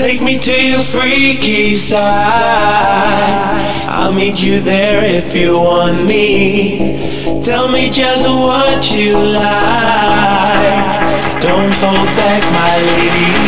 Take me to your freaky side. I'll meet you there if you want me. Tell me just what you like. Don't hold back, my lady.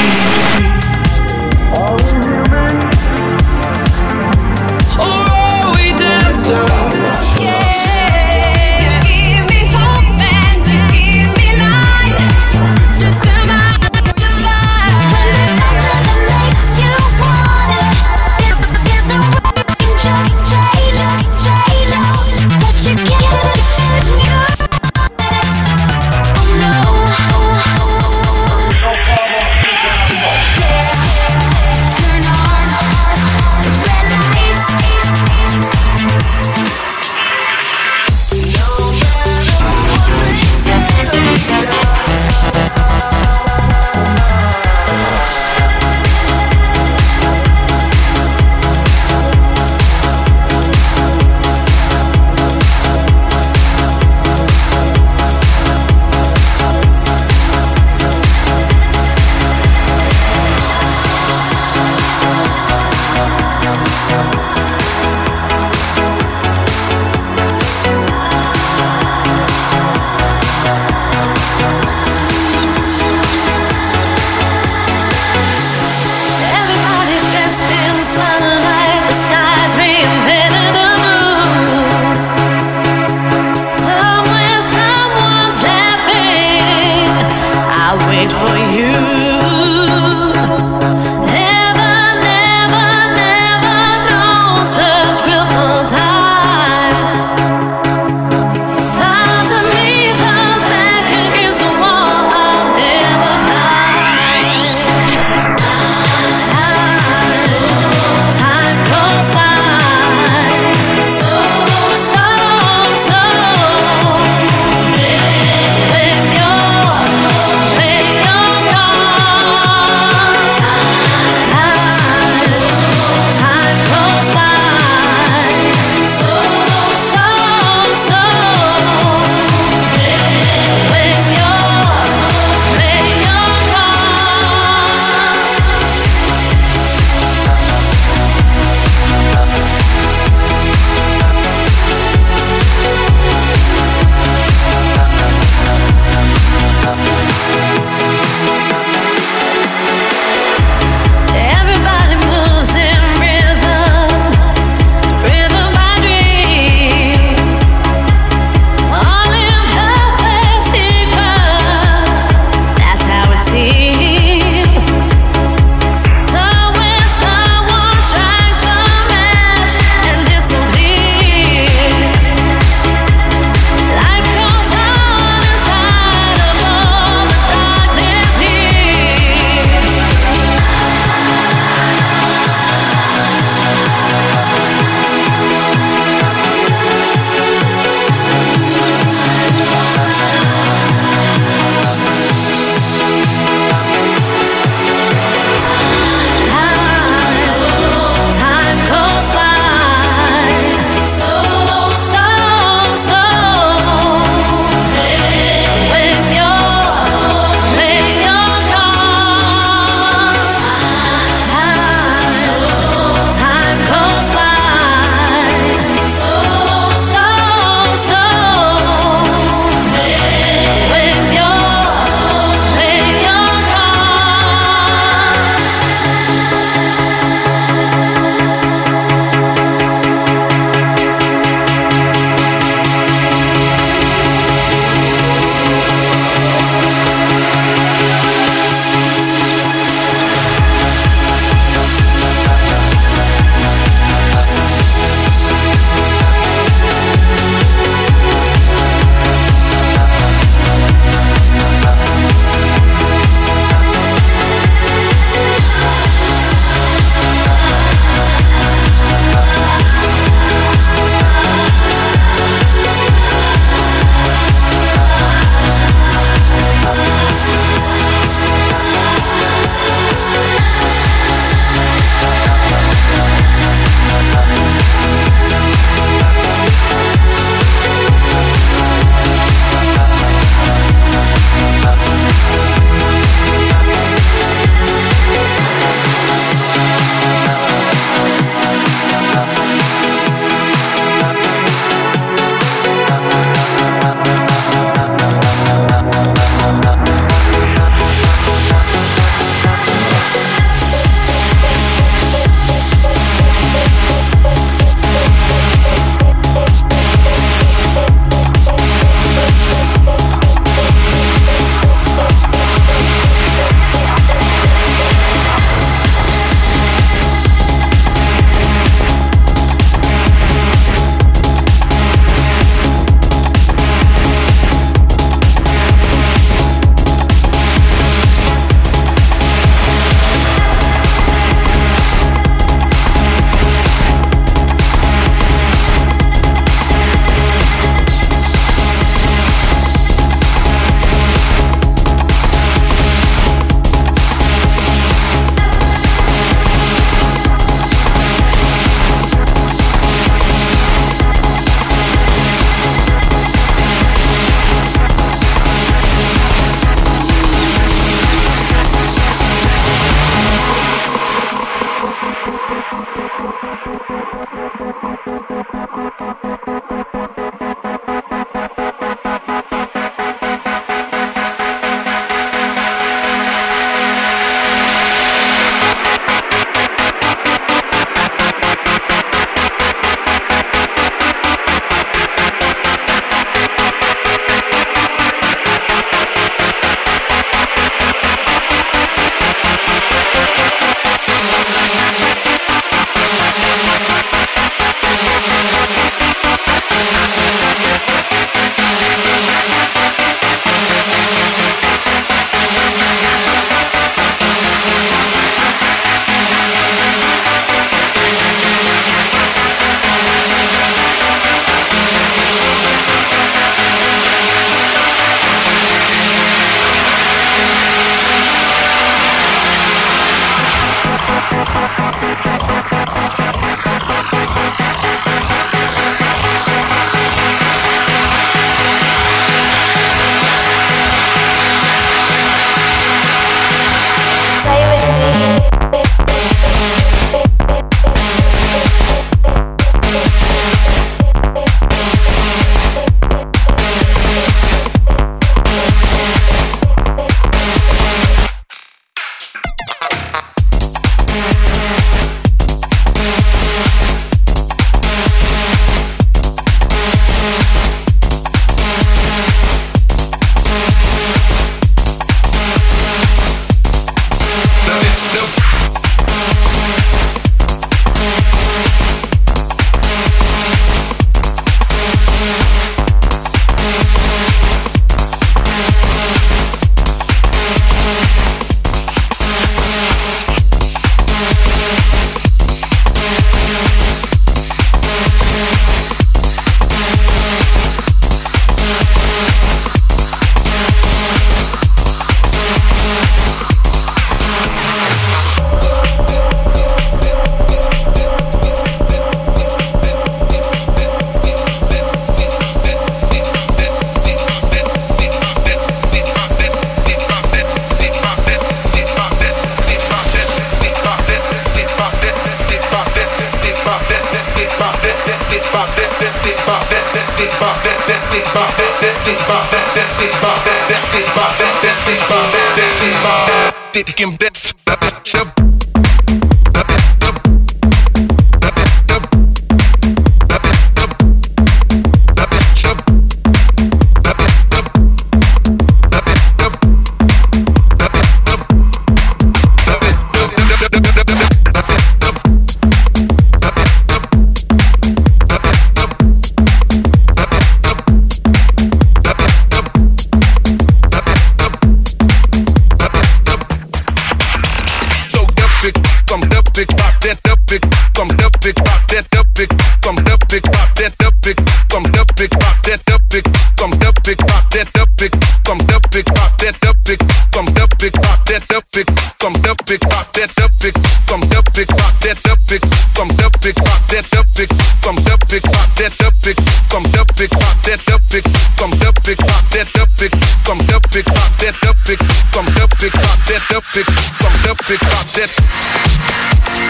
that up, it comes up, it pop that up, it comes up, it pop that up, it comes up, it pop that,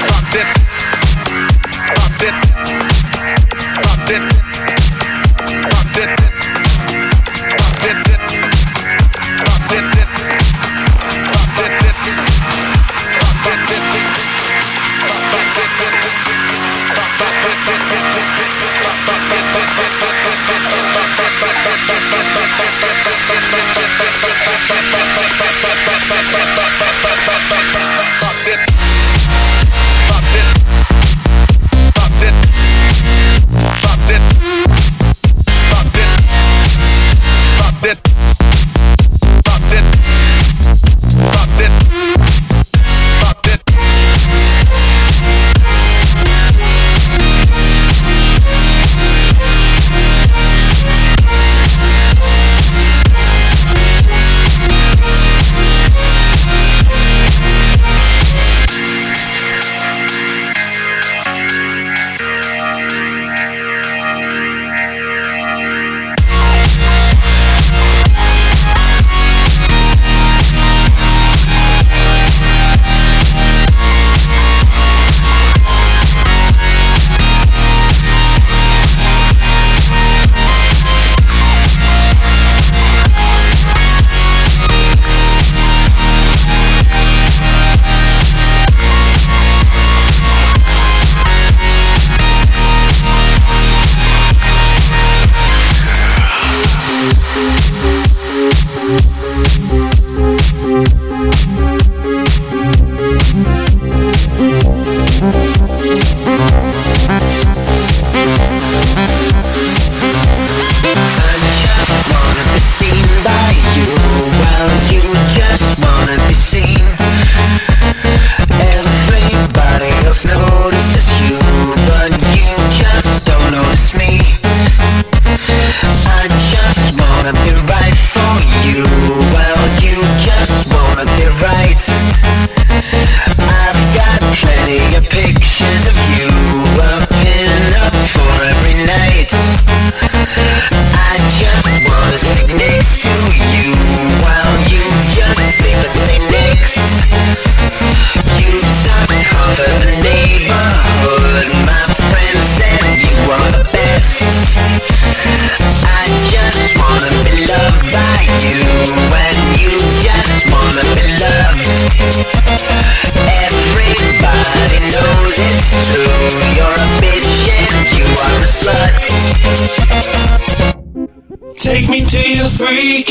pop that, pop that.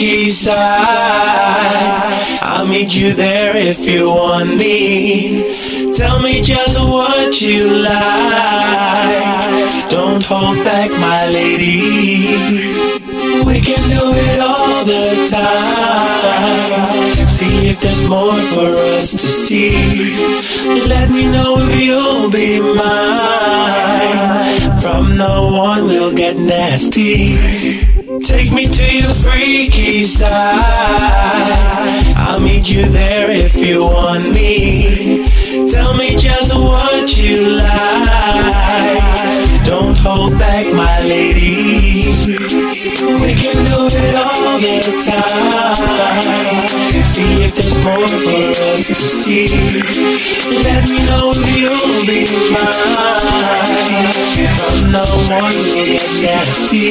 rocky. I'll meet you there if you want me. Tell me just what you like. Don't hold back, my lady. We can do it all the time if there's more for us to see. Let me know if you'll be mine. From now on, we'll get nasty. Take me to your freaky side. I'll meet you there if you want me. Tell me just what you like lady. We can do it all the time. See if there's more for us to see. Let me know if you'll be mine. From no one will get nasty.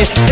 President,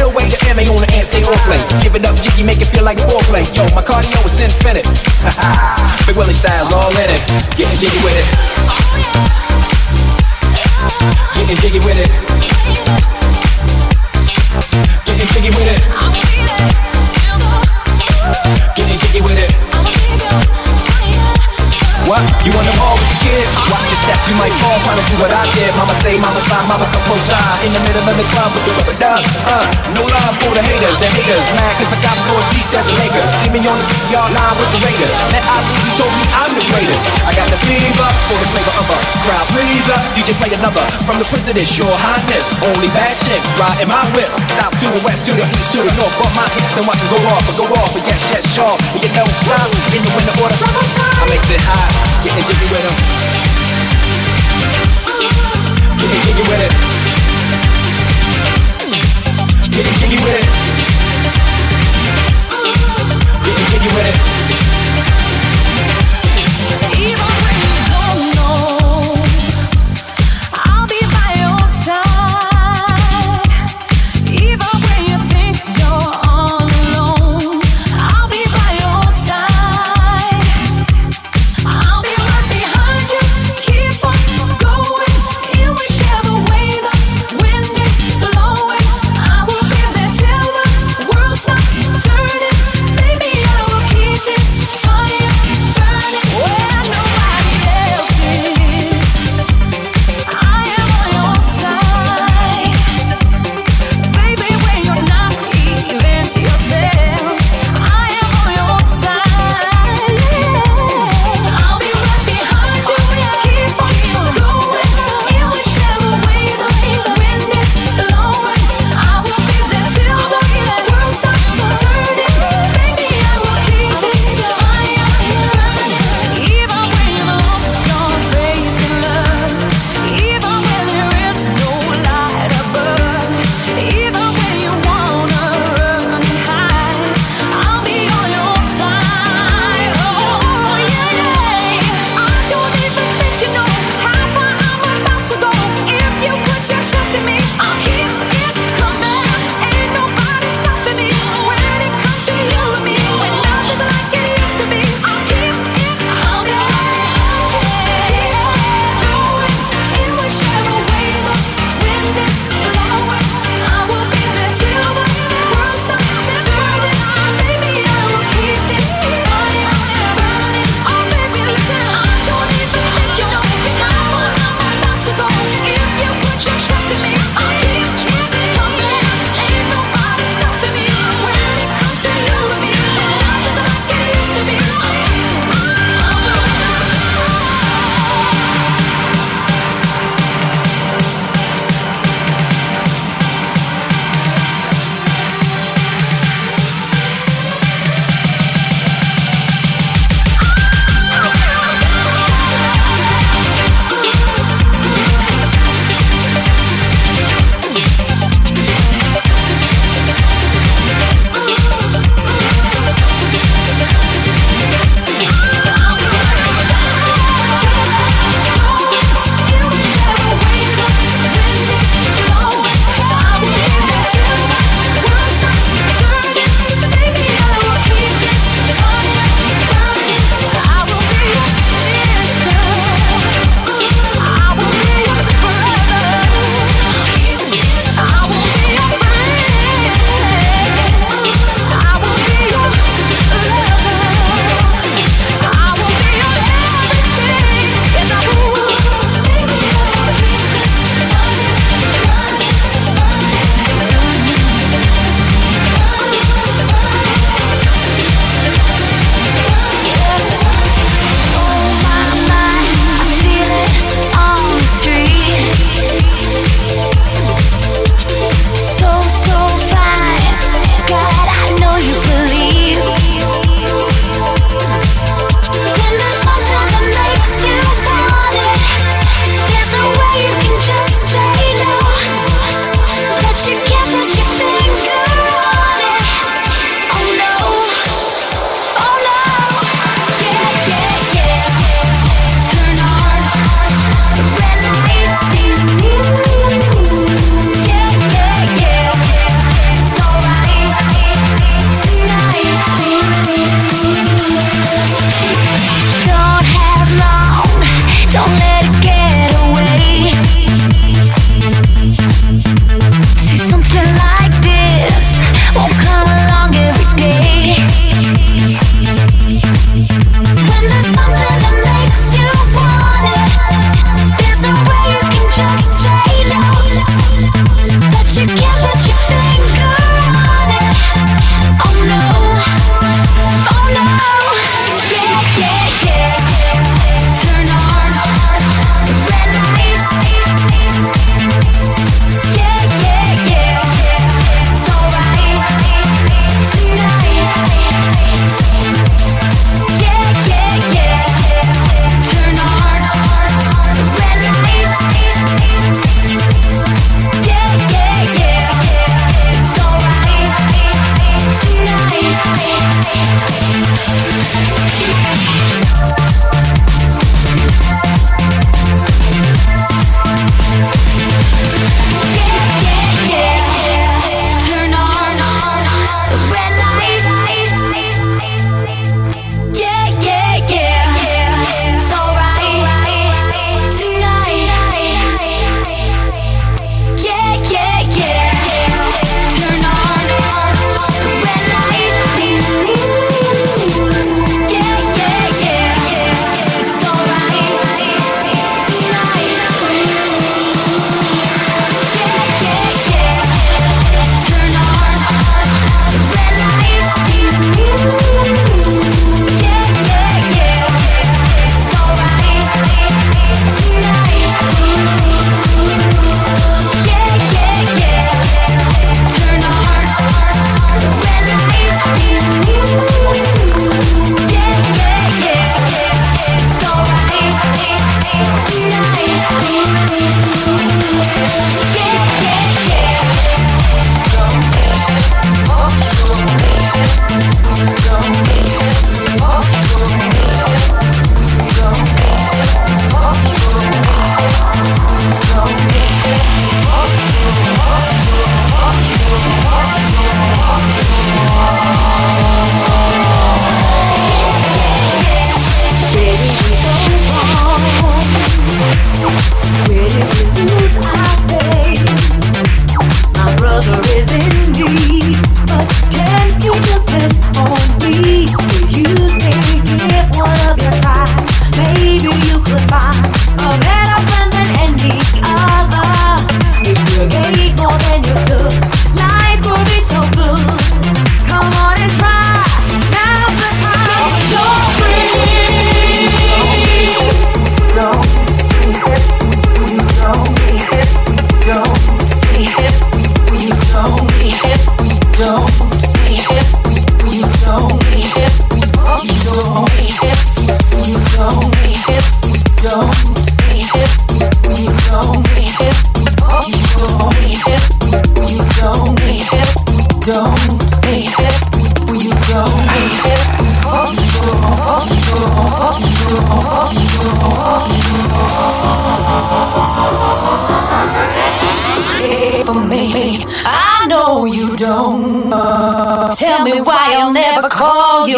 South to the west, to the east, to the north. But my hits and watch them go off, go off. But yes, yes, sure. And you know, stop in the winter order. I makes it hot, getting jiggy with them. Getting jiggy with it. Getting jiggy with it. Getting jiggy with it.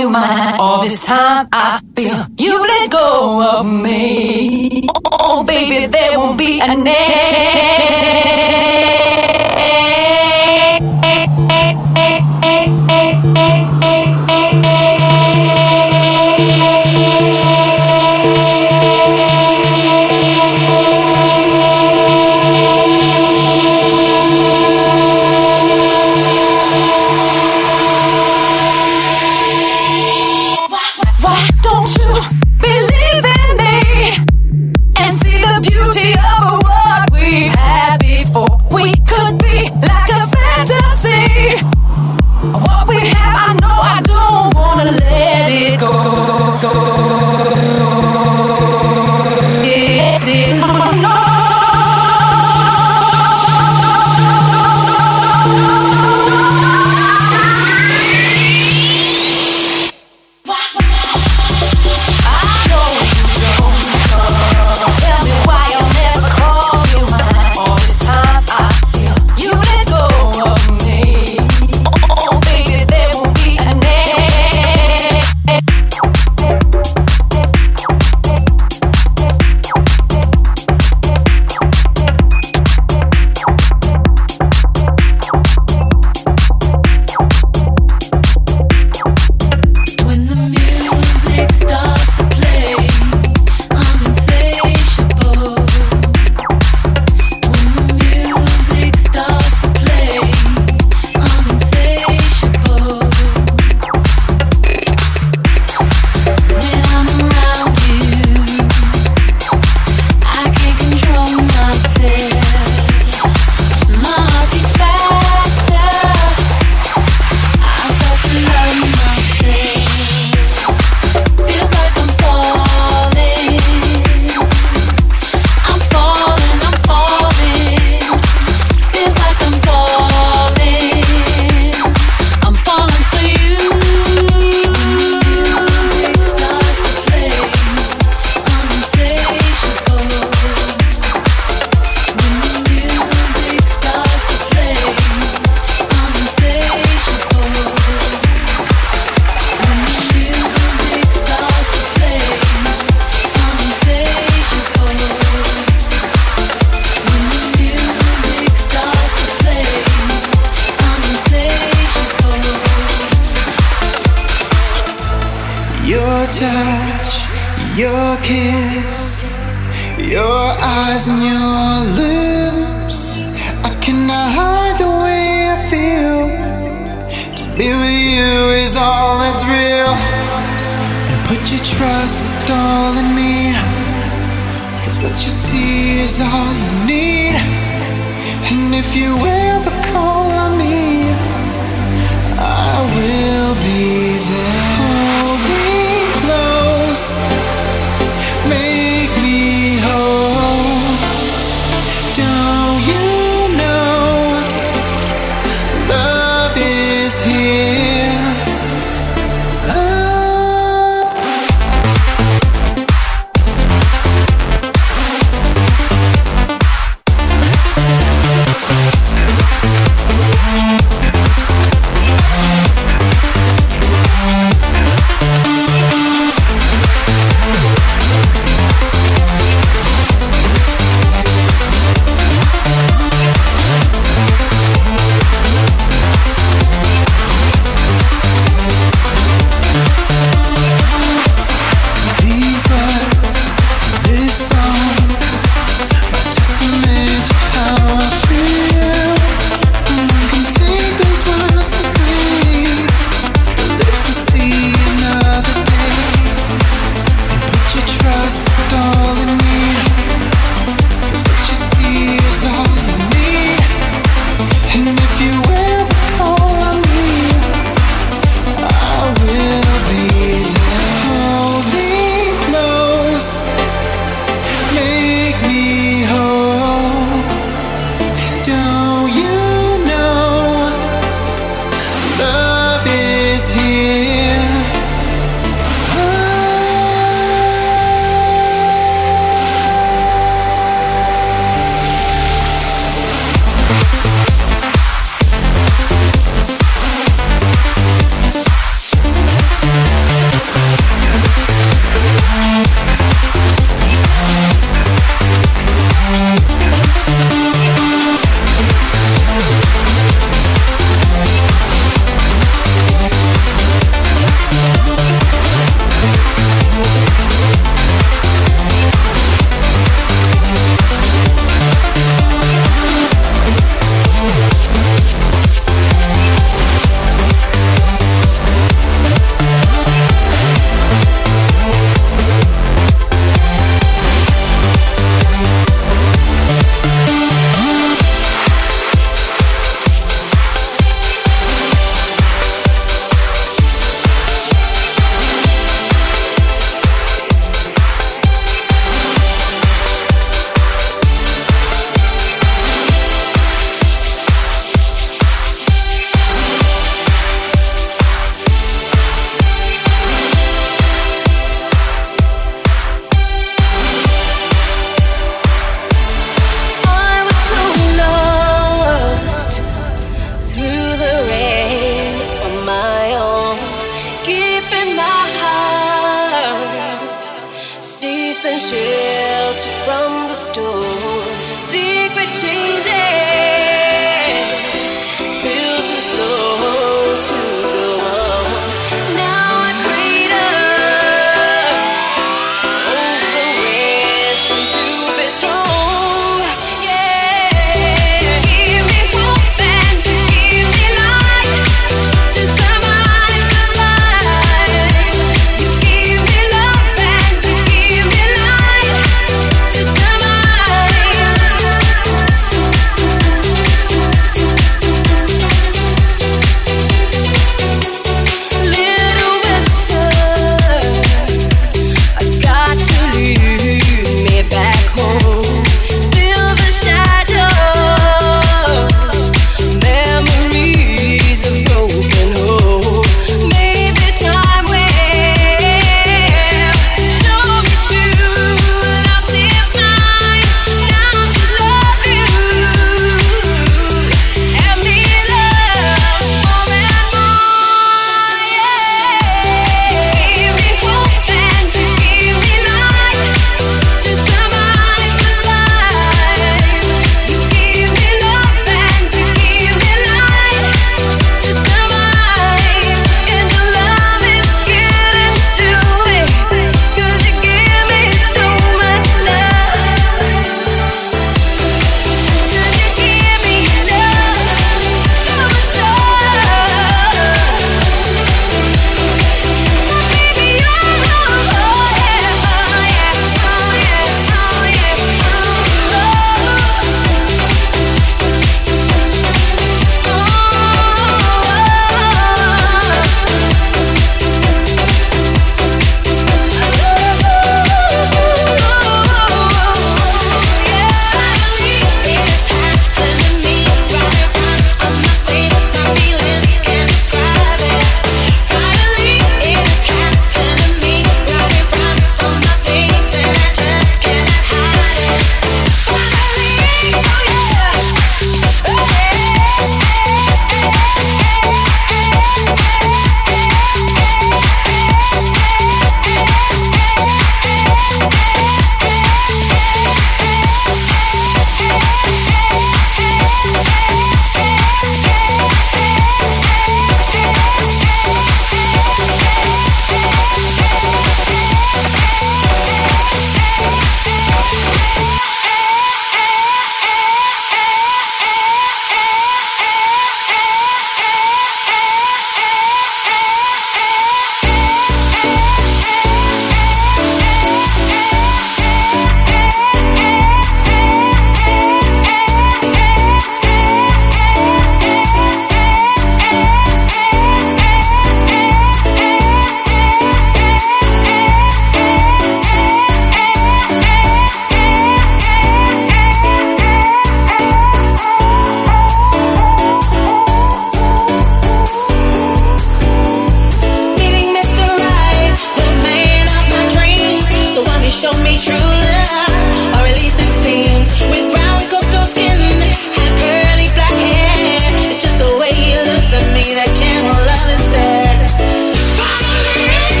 You mine. All this time I feel you let go of me. Oh, baby, there won't be an name.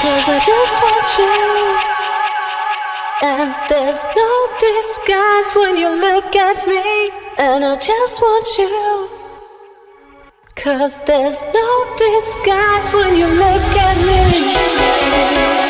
Cause I just want you. And there's no disguise when you look at me. And I just want you. Cause there's no disguise when you look at me.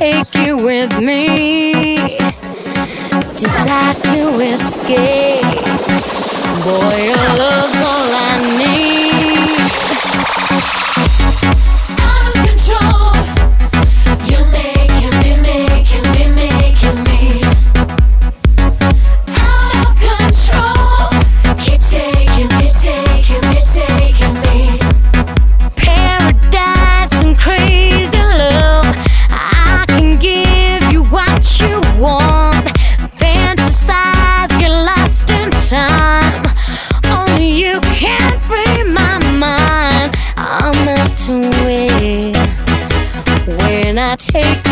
take you with me. Decide to escape. Boy, your love's all I need. take